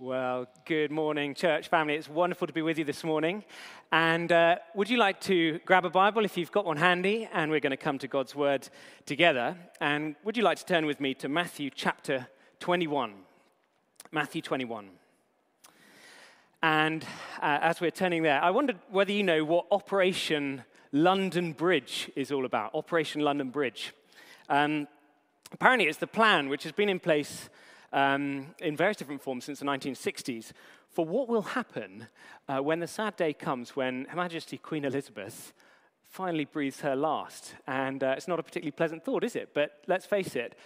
Well, good morning, church family. It's wonderful to be with you this morning. And uh, would you like to grab a Bible if you've got one handy? And we're going to come to God's Word together. And would you like to turn with me to Matthew chapter 21? Matthew 21. And uh, as we're turning there, I wondered whether you know what Operation London Bridge is all about. Operation London Bridge. Um, apparently, it's the plan which has been in place um, in various different forms since the 1960s for what will happen uh, when the sad day comes when Her Majesty Queen Elizabeth finally breathes her last. And uh, it's not a particularly pleasant thought, is it? But let's face it,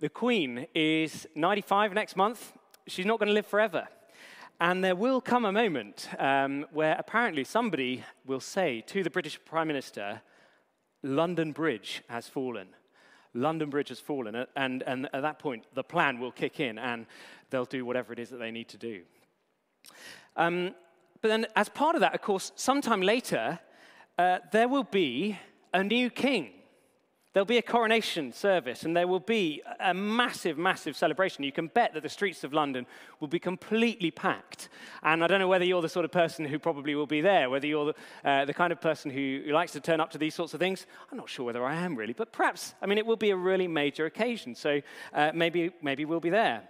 the Queen is 95 next month. She's not going to live forever. And there will come a moment um, where apparently somebody will say to the British Prime Minister, London Bridge has fallen. London Bridge has fallen, and, and at that point, the plan will kick in and they'll do whatever it is that they need to do. Um, but then, as part of that, of course, sometime later, uh, there will be a new king. There'll be a coronation service and there will be a massive, massive celebration. You can bet that the streets of London will be completely packed. And I don't know whether you're the sort of person who probably will be there, whether you're the, uh, the kind of person who, who likes to turn up to these sorts of things. I'm not sure whether I am really, but perhaps, I mean, it will be a really major occasion. So uh, maybe, maybe we'll be there.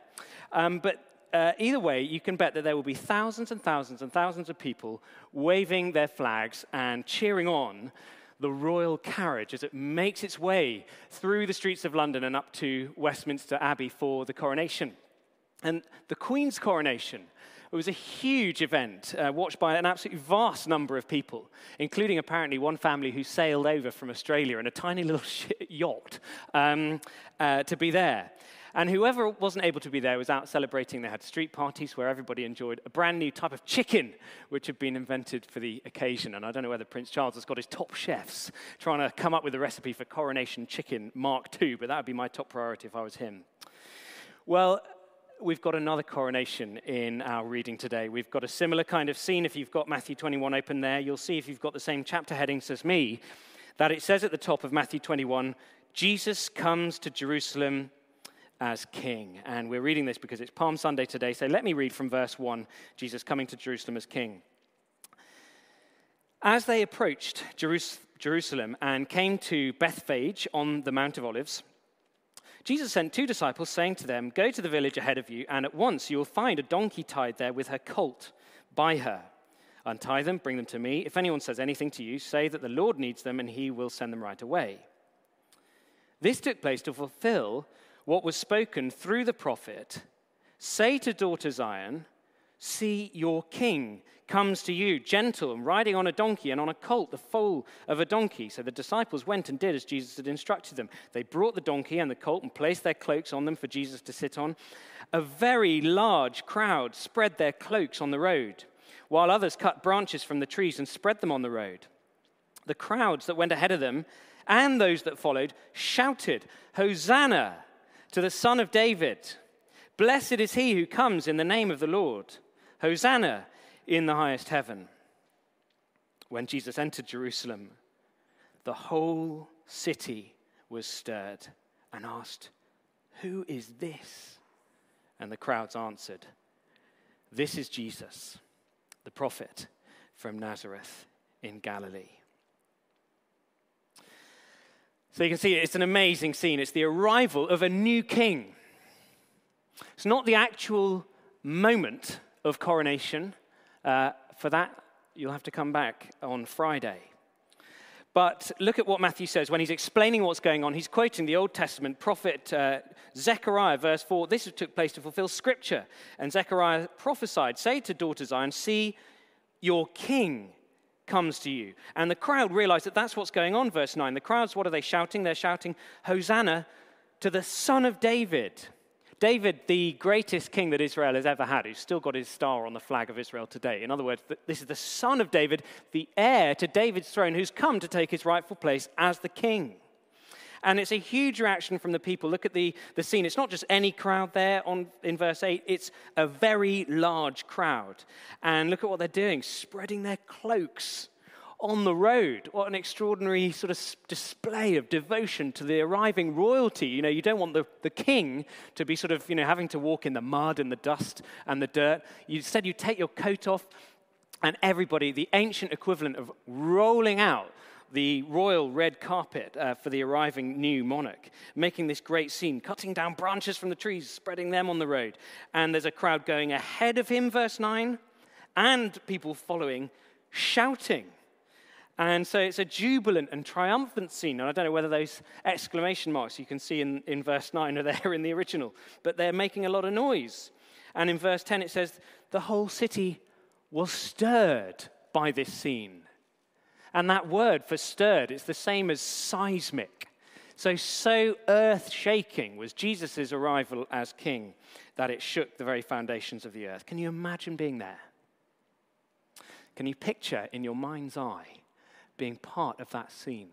Um, but uh, either way, you can bet that there will be thousands and thousands and thousands of people waving their flags and cheering on the royal carriage as it makes its way through the streets of London and up to Westminster Abbey for the coronation. And the Queen's coronation it was a huge event, uh, watched by an absolutely vast number of people, including apparently one family who sailed over from Australia in a tiny little yacht um, uh, to be there. And whoever wasn't able to be there was out celebrating. They had street parties where everybody enjoyed a brand new type of chicken, which had been invented for the occasion. And I don't know whether Prince Charles has got his top chefs trying to come up with a recipe for coronation chicken Mark II, but that would be my top priority if I was him. Well, we've got another coronation in our reading today. We've got a similar kind of scene. If you've got Matthew 21 open there, you'll see if you've got the same chapter headings as me, that it says at the top of Matthew 21 Jesus comes to Jerusalem as king. And we're reading this because it's Palm Sunday today. So let me read from verse 1 Jesus coming to Jerusalem as king. As they approached Jerusalem and came to Bethphage on the Mount of Olives, Jesus sent two disciples, saying to them, Go to the village ahead of you, and at once you will find a donkey tied there with her colt by her. Untie them, bring them to me. If anyone says anything to you, say that the Lord needs them, and he will send them right away. This took place to fulfill what was spoken through the prophet Say to daughter Zion, See, your king comes to you, gentle and riding on a donkey and on a colt, the foal of a donkey. So the disciples went and did as Jesus had instructed them. They brought the donkey and the colt and placed their cloaks on them for Jesus to sit on. A very large crowd spread their cloaks on the road, while others cut branches from the trees and spread them on the road. The crowds that went ahead of them and those that followed shouted, Hosanna! To the Son of David. Blessed is he who comes in the name of the Lord. Hosanna in the highest heaven. When Jesus entered Jerusalem, the whole city was stirred and asked, Who is this? And the crowds answered, This is Jesus, the prophet from Nazareth in Galilee. So you can see it's an amazing scene. It's the arrival of a new king. It's not the actual moment of coronation. Uh, for that, you'll have to come back on Friday. But look at what Matthew says when he's explaining what's going on. He's quoting the Old Testament prophet uh, Zechariah, verse 4. This took place to fulfill scripture. And Zechariah prophesied Say to daughter Zion, See, your king comes to you. And the crowd realize that that's what's going on, verse 9. The crowds, what are they shouting? They're shouting, Hosanna to the Son of David. David, the greatest king that Israel has ever had, who's still got his star on the flag of Israel today. In other words, this is the son of David, the heir to David's throne, who's come to take his rightful place as the king. And it's a huge reaction from the people. Look at the, the scene. It's not just any crowd there on, in verse 8, it's a very large crowd. And look at what they're doing spreading their cloaks on the road. What an extraordinary sort of display of devotion to the arriving royalty. You know, you don't want the, the king to be sort of, you know, having to walk in the mud and the dust and the dirt. You, instead, you take your coat off, and everybody, the ancient equivalent of rolling out the royal red carpet uh, for the arriving new monarch, making this great scene, cutting down branches from the trees, spreading them on the road. And there's a crowd going ahead of him, verse 9, and people following, shouting. And so it's a jubilant and triumphant scene. And I don't know whether those exclamation marks you can see in, in verse 9 are there in the original, but they're making a lot of noise. And in verse 10, it says, The whole city was stirred by this scene. And that word for stirred, it's the same as seismic. So, so earth shaking was Jesus' arrival as king that it shook the very foundations of the earth. Can you imagine being there? Can you picture in your mind's eye being part of that scene?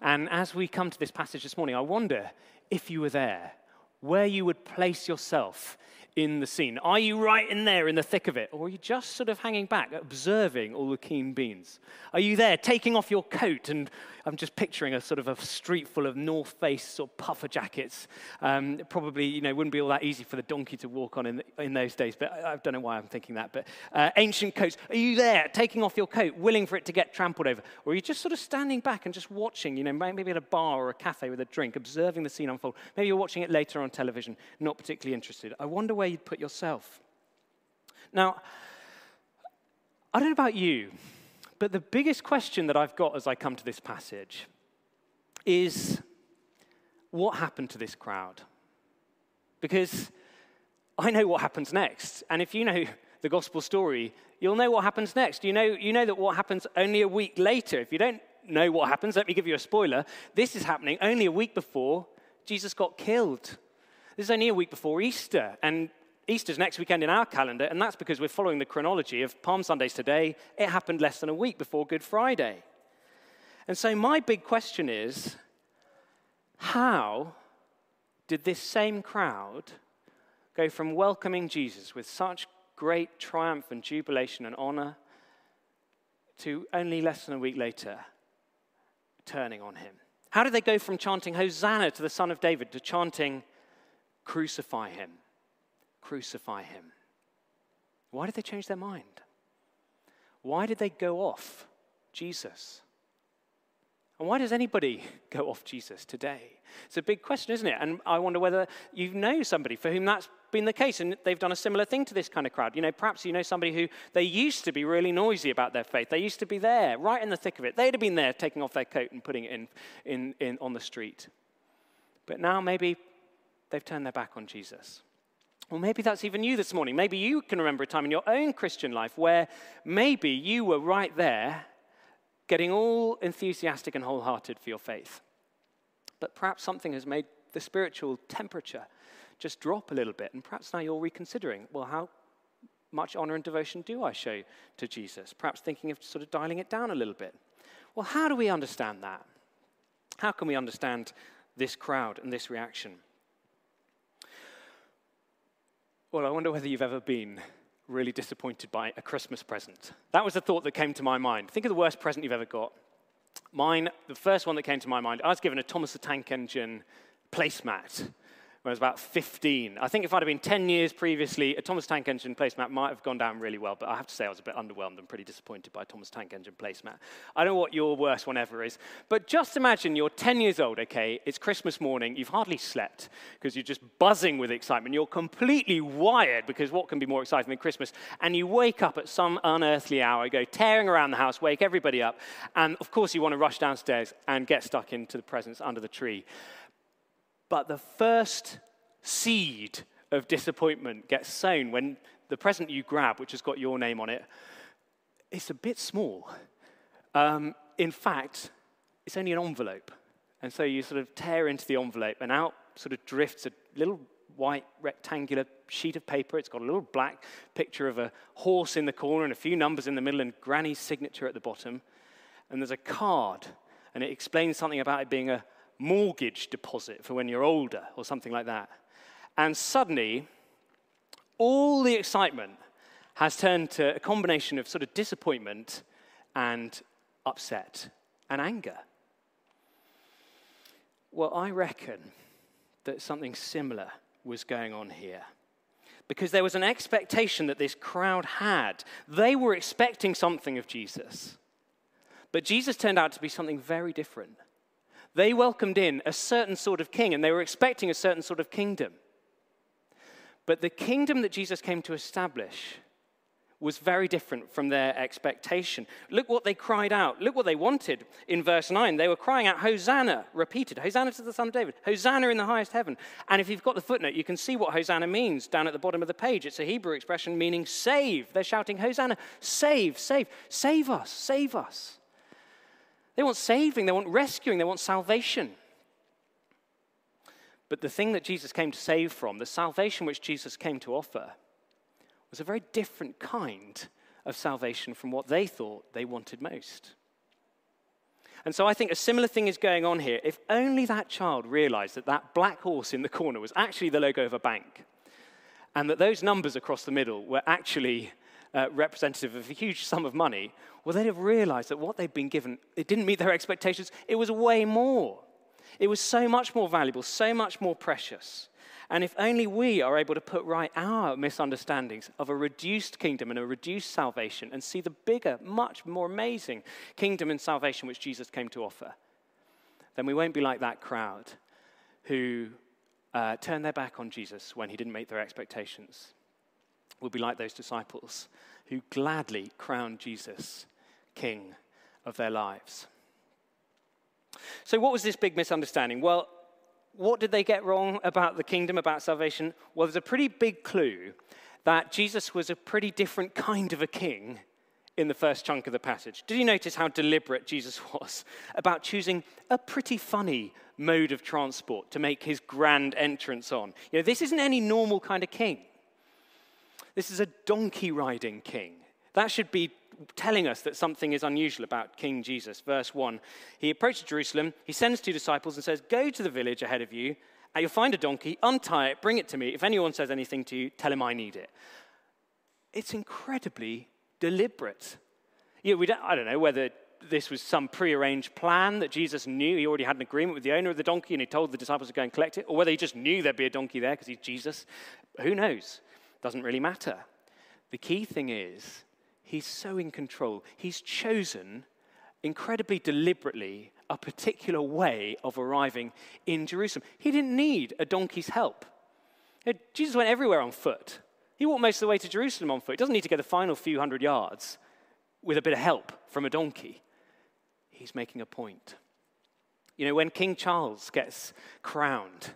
And as we come to this passage this morning, I wonder if you were there, where you would place yourself in the scene? Are you right in there in the thick of it? Or are you just sort of hanging back, observing all the keen beans? Are you there taking off your coat? And I'm just picturing a sort of a street full of North Face or puffer jackets. Um, probably, you know, wouldn't be all that easy for the donkey to walk on in, in those days, but I, I don't know why I'm thinking that. But uh, ancient coats. Are you there taking off your coat, willing for it to get trampled over? Or are you just sort of standing back and just watching, you know, maybe at a bar or a cafe with a drink, observing the scene unfold? Maybe you're watching it later on television, not particularly interested. I wonder where you'd put yourself. Now, I don't know about you, but the biggest question that I've got as I come to this passage is what happened to this crowd? Because I know what happens next. And if you know the gospel story, you'll know what happens next. You know, you know that what happens only a week later. If you don't know what happens, let me give you a spoiler. This is happening only a week before Jesus got killed. This is only a week before Easter. And Easter's next weekend in our calendar, and that's because we're following the chronology of Palm Sunday's today. It happened less than a week before Good Friday. And so, my big question is how did this same crowd go from welcoming Jesus with such great triumph and jubilation and honor to only less than a week later turning on him? How did they go from chanting Hosanna to the Son of David to chanting Crucify him? Crucify him. Why did they change their mind? Why did they go off Jesus? And why does anybody go off Jesus today? It's a big question, isn't it? And I wonder whether you know somebody for whom that's been the case and they've done a similar thing to this kind of crowd. You know, perhaps you know somebody who they used to be really noisy about their faith. They used to be there, right in the thick of it. They'd have been there taking off their coat and putting it in, in, in on the street. But now maybe they've turned their back on Jesus. Well, maybe that's even you this morning. Maybe you can remember a time in your own Christian life where maybe you were right there getting all enthusiastic and wholehearted for your faith. But perhaps something has made the spiritual temperature just drop a little bit, and perhaps now you're reconsidering well, how much honor and devotion do I show to Jesus? Perhaps thinking of sort of dialing it down a little bit. Well, how do we understand that? How can we understand this crowd and this reaction? Well, I wonder whether you've ever been really disappointed by a Christmas present. That was the thought that came to my mind. Think of the worst present you've ever got. Mine, the first one that came to my mind, I was given a Thomas the Tank Engine placemat when I was about 15. I think if I'd have been 10 years previously, a Thomas Tank Engine placemat might have gone down really well, but I have to say I was a bit underwhelmed and pretty disappointed by Thomas Tank Engine placemat. I don't know what your worst one ever is, but just imagine you're 10 years old, okay? It's Christmas morning, you've hardly slept because you're just buzzing with excitement. You're completely wired because what can be more exciting than Christmas? And you wake up at some unearthly hour, go tearing around the house, wake everybody up, and of course you want to rush downstairs and get stuck into the presents under the tree. But the first seed of disappointment gets sown when the present you grab, which has got your name on it, it's a bit small. Um, in fact, it's only an envelope. And so you sort of tear into the envelope, and out sort of drifts a little white rectangular sheet of paper. It's got a little black picture of a horse in the corner and a few numbers in the middle, and Granny's signature at the bottom. And there's a card, and it explains something about it being a mortgage deposit for when you're older or something like that. And suddenly, all the excitement has turned to a combination of sort of disappointment and upset and anger. Well, I reckon that something similar was going on here. Because there was an expectation that this crowd had. They were expecting something of Jesus. But Jesus turned out to be something very different. They welcomed in a certain sort of king, and they were expecting a certain sort of kingdom. But the kingdom that Jesus came to establish was very different from their expectation. Look what they cried out. Look what they wanted in verse 9. They were crying out, Hosanna, repeated, Hosanna to the Son of David, Hosanna in the highest heaven. And if you've got the footnote, you can see what Hosanna means down at the bottom of the page. It's a Hebrew expression meaning save. They're shouting, Hosanna, save, save, save us, save us. They want saving, they want rescuing, they want salvation. But the thing that Jesus came to save from, the salvation which Jesus came to offer, was a very different kind of salvation from what they thought they wanted most. And so I think a similar thing is going on here. If only that child realized that that black horse in the corner was actually the logo of a bank, and that those numbers across the middle were actually uh, representative of a huge sum of money, well, they'd have realized that what they'd been given, it didn't meet their expectations. It was way more. It was so much more valuable, so much more precious. And if only we are able to put right our misunderstandings of a reduced kingdom and a reduced salvation and see the bigger, much more amazing kingdom and salvation which Jesus came to offer, then we won't be like that crowd who uh, turned their back on Jesus when he didn't meet their expectations. We'll be like those disciples who gladly crowned Jesus king of their lives. So, what was this big misunderstanding? Well, what did they get wrong about the kingdom, about salvation? Well, there's a pretty big clue that Jesus was a pretty different kind of a king in the first chunk of the passage. Did you notice how deliberate Jesus was about choosing a pretty funny mode of transport to make his grand entrance on? You know, this isn't any normal kind of king. This is a donkey riding king. That should be telling us that something is unusual about King Jesus. Verse 1 He approaches Jerusalem, he sends two disciples and says, Go to the village ahead of you, and you'll find a donkey, untie it, bring it to me. If anyone says anything to you, tell him I need it. It's incredibly deliberate. Know, we don't, I don't know whether this was some prearranged plan that Jesus knew. He already had an agreement with the owner of the donkey and he told the disciples to go and collect it, or whether he just knew there'd be a donkey there because he's Jesus. Who knows? Doesn't really matter. The key thing is He's so in control. He's chosen incredibly deliberately a particular way of arriving in Jerusalem. He didn't need a donkey's help. You know, Jesus went everywhere on foot. He walked most of the way to Jerusalem on foot. He doesn't need to go the final few hundred yards with a bit of help from a donkey. He's making a point. You know, when King Charles gets crowned,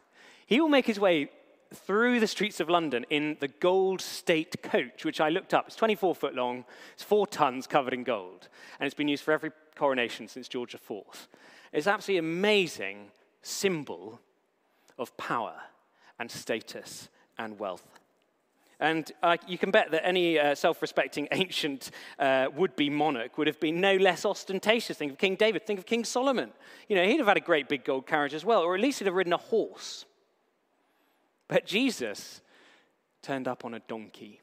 he will make his way through the streets of London in the gold state coach, which I looked up. It's 24 foot long, it's four tons covered in gold, and it's been used for every coronation since George IV. It's absolutely amazing symbol of power and status and wealth. And uh, you can bet that any uh, self respecting ancient uh, would be monarch would have been no less ostentatious. Think of King David, think of King Solomon. You know, he'd have had a great big gold carriage as well, or at least he'd have ridden a horse. But Jesus turned up on a donkey.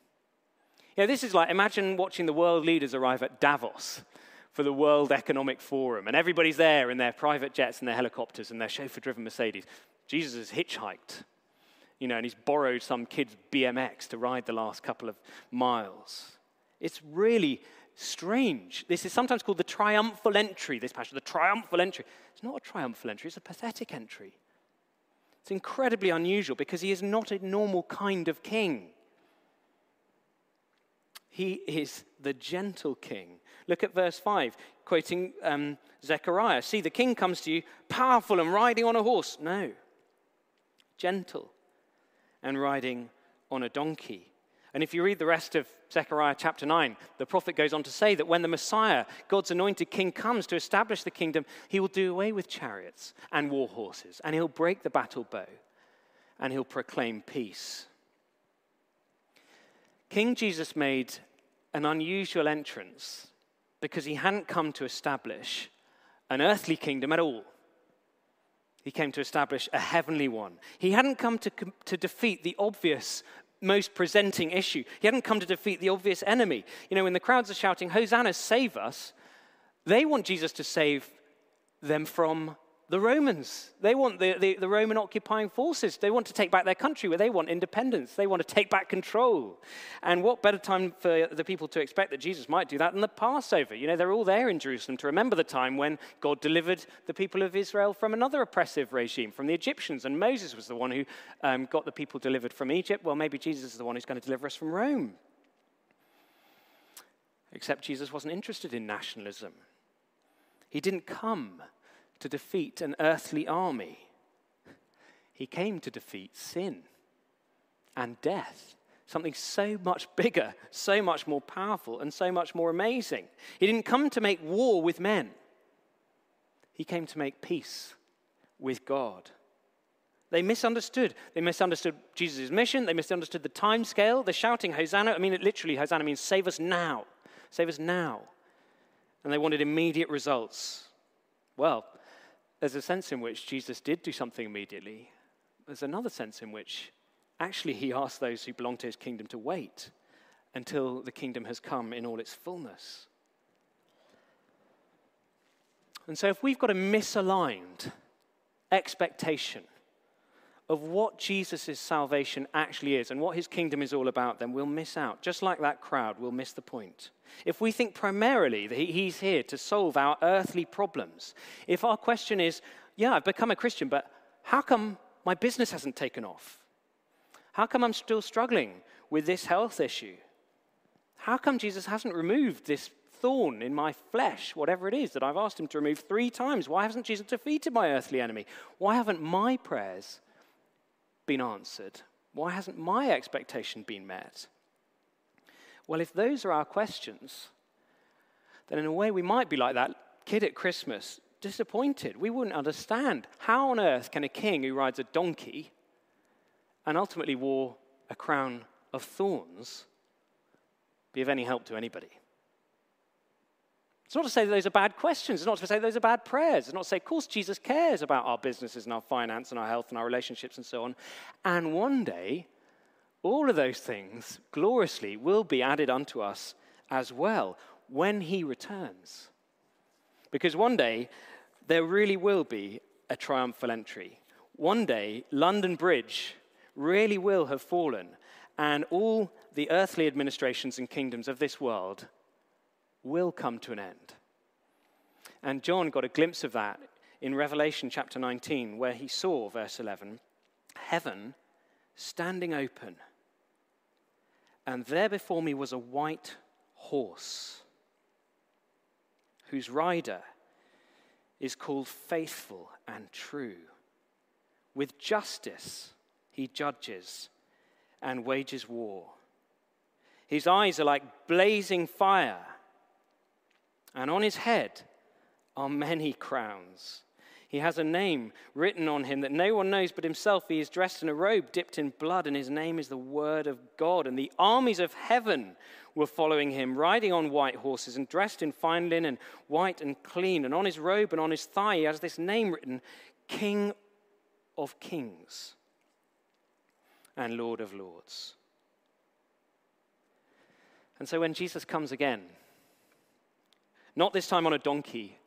Yeah, this is like imagine watching the world leaders arrive at Davos for the World Economic Forum, and everybody's there in their private jets and their helicopters and their chauffeur driven Mercedes. Jesus has hitchhiked, you know, and he's borrowed some kid's BMX to ride the last couple of miles. It's really strange. This is sometimes called the triumphal entry, this passage, the triumphal entry. It's not a triumphal entry, it's a pathetic entry. It's incredibly unusual because he is not a normal kind of king. He is the gentle king. Look at verse 5, quoting um, Zechariah. See, the king comes to you powerful and riding on a horse. No, gentle and riding on a donkey. And if you read the rest of Zechariah chapter 9, the prophet goes on to say that when the Messiah, God's anointed king, comes to establish the kingdom, he will do away with chariots and war horses, and he'll break the battle bow, and he'll proclaim peace. King Jesus made an unusual entrance because he hadn't come to establish an earthly kingdom at all. He came to establish a heavenly one. He hadn't come to, to defeat the obvious most presenting issue. He hadn't come to defeat the obvious enemy. You know, when the crowds are shouting, Hosanna, save us, They want Jesus to save them from the Romans. They want the, the, the, Roman occupying forces. They want to take back their country where they want independence. They want to take back control. And what better time for the people to expect that Jesus might do that than the Passover? You know, they're all there in Jerusalem to remember the time when God delivered the people of Israel from another oppressive regime, from the Egyptians. And Moses was the one who um, got the people delivered from Egypt. Well, maybe Jesus is the one who's going to deliver us from Rome. Except Jesus wasn't interested in nationalism. He didn't come to defeat an earthly army. He came to defeat sin and death, something so much bigger, so much more powerful, and so much more amazing. He didn't come to make war with men, he came to make peace with God. They misunderstood. They misunderstood Jesus' mission. They misunderstood the time scale. They're shouting, Hosanna. I mean, it literally, Hosanna means save us now. Save us now. And they wanted immediate results. Well, there's a sense in which Jesus did do something immediately. There's another sense in which actually he asked those who belong to his kingdom to wait until the kingdom has come in all its fullness. And so, if we've got a misaligned expectation of what Jesus' salvation actually is and what his kingdom is all about, then we'll miss out. Just like that crowd, we'll miss the point. If we think primarily that he's here to solve our earthly problems, if our question is, yeah, I've become a Christian, but how come my business hasn't taken off? How come I'm still struggling with this health issue? How come Jesus hasn't removed this thorn in my flesh, whatever it is that I've asked him to remove three times? Why hasn't Jesus defeated my earthly enemy? Why haven't my prayers been answered? Why hasn't my expectation been met? Well, if those are our questions, then in a way we might be like that kid at Christmas, disappointed. We wouldn't understand. How on earth can a king who rides a donkey and ultimately wore a crown of thorns be of any help to anybody? It's not to say those are bad questions. It's not to say those are bad prayers. It's not to say, of course, Jesus cares about our businesses and our finance and our health and our relationships and so on. And one day, all of those things gloriously will be added unto us as well when he returns. Because one day, there really will be a triumphal entry. One day, London Bridge really will have fallen, and all the earthly administrations and kingdoms of this world will come to an end. And John got a glimpse of that in Revelation chapter 19, where he saw, verse 11, heaven standing open. And there before me was a white horse, whose rider is called Faithful and True. With justice he judges and wages war. His eyes are like blazing fire and on his head are many crowns. He has a name written on him that no one knows but himself. He is dressed in a robe dipped in blood, and his name is the Word of God. And the armies of heaven were following him, riding on white horses and dressed in fine linen, white and clean. And on his robe and on his thigh, he has this name written King of Kings and Lord of Lords. And so when Jesus comes again, not this time on a donkey,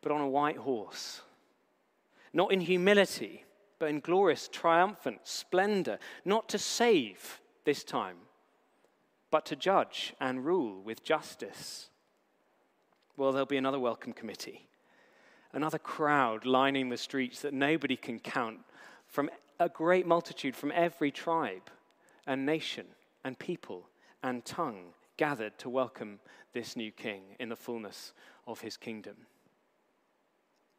but on a white horse. Not in humility, but in glorious, triumphant splendor. Not to save this time, but to judge and rule with justice. Well, there'll be another welcome committee, another crowd lining the streets that nobody can count from a great multitude from every tribe and nation and people and tongue gathered to welcome this new king in the fullness of his kingdom.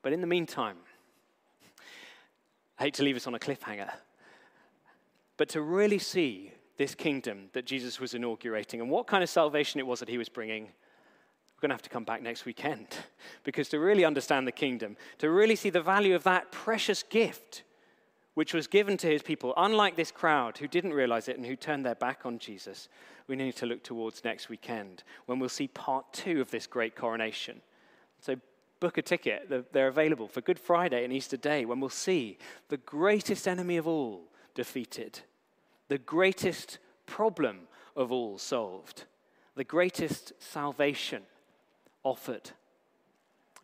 But in the meantime, I hate to leave us on a cliffhanger, but to really see this kingdom that Jesus was inaugurating and what kind of salvation it was that he was bringing, we're going to have to come back next weekend. Because to really understand the kingdom, to really see the value of that precious gift which was given to his people, unlike this crowd who didn't realize it and who turned their back on Jesus, we need to look towards next weekend when we'll see part two of this great coronation. So book a ticket. They're available for Good Friday and Easter Day when we'll see the greatest enemy of all defeated, the greatest problem of all solved, the greatest salvation offered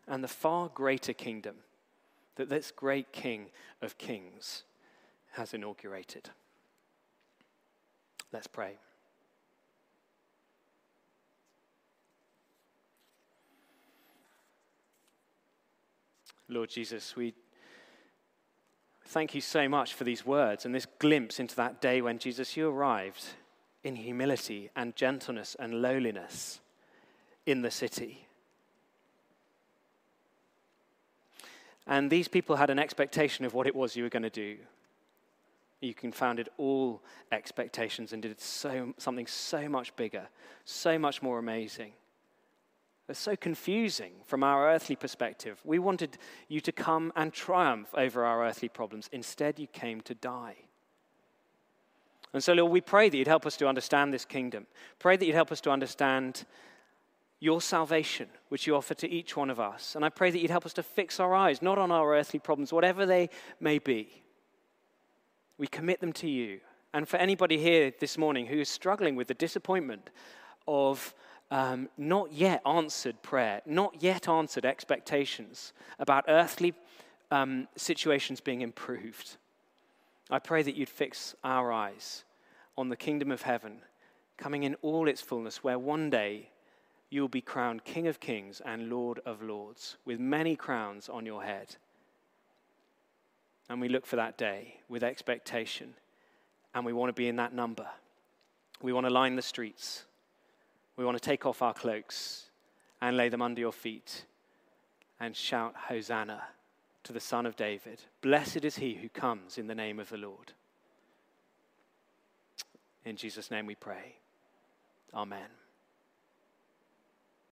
and the far greater kingdom that this great King of Kings has inaugurated. Let's pray. Lord Jesus, we thank you so much for these words and this glimpse into that day when Jesus, you arrived in humility and gentleness and lowliness in the city. And these people had an expectation of what it was you were going to do. You confounded all expectations and did so, something so much bigger, so much more amazing. It's so confusing from our earthly perspective. We wanted you to come and triumph over our earthly problems. Instead, you came to die. And so, Lord, we pray that you'd help us to understand this kingdom. Pray that you'd help us to understand your salvation, which you offer to each one of us. And I pray that you'd help us to fix our eyes, not on our earthly problems, whatever they may be. We commit them to you. And for anybody here this morning who is struggling with the disappointment of um, not yet answered prayer, not yet answered expectations about earthly um, situations being improved, I pray that you'd fix our eyes on the kingdom of heaven coming in all its fullness, where one day you will be crowned King of Kings and Lord of Lords, with many crowns on your head. And we look for that day with expectation, and we want to be in that number. We want to line the streets. We want to take off our cloaks and lay them under your feet and shout, Hosanna to the Son of David. Blessed is he who comes in the name of the Lord. In Jesus' name we pray. Amen.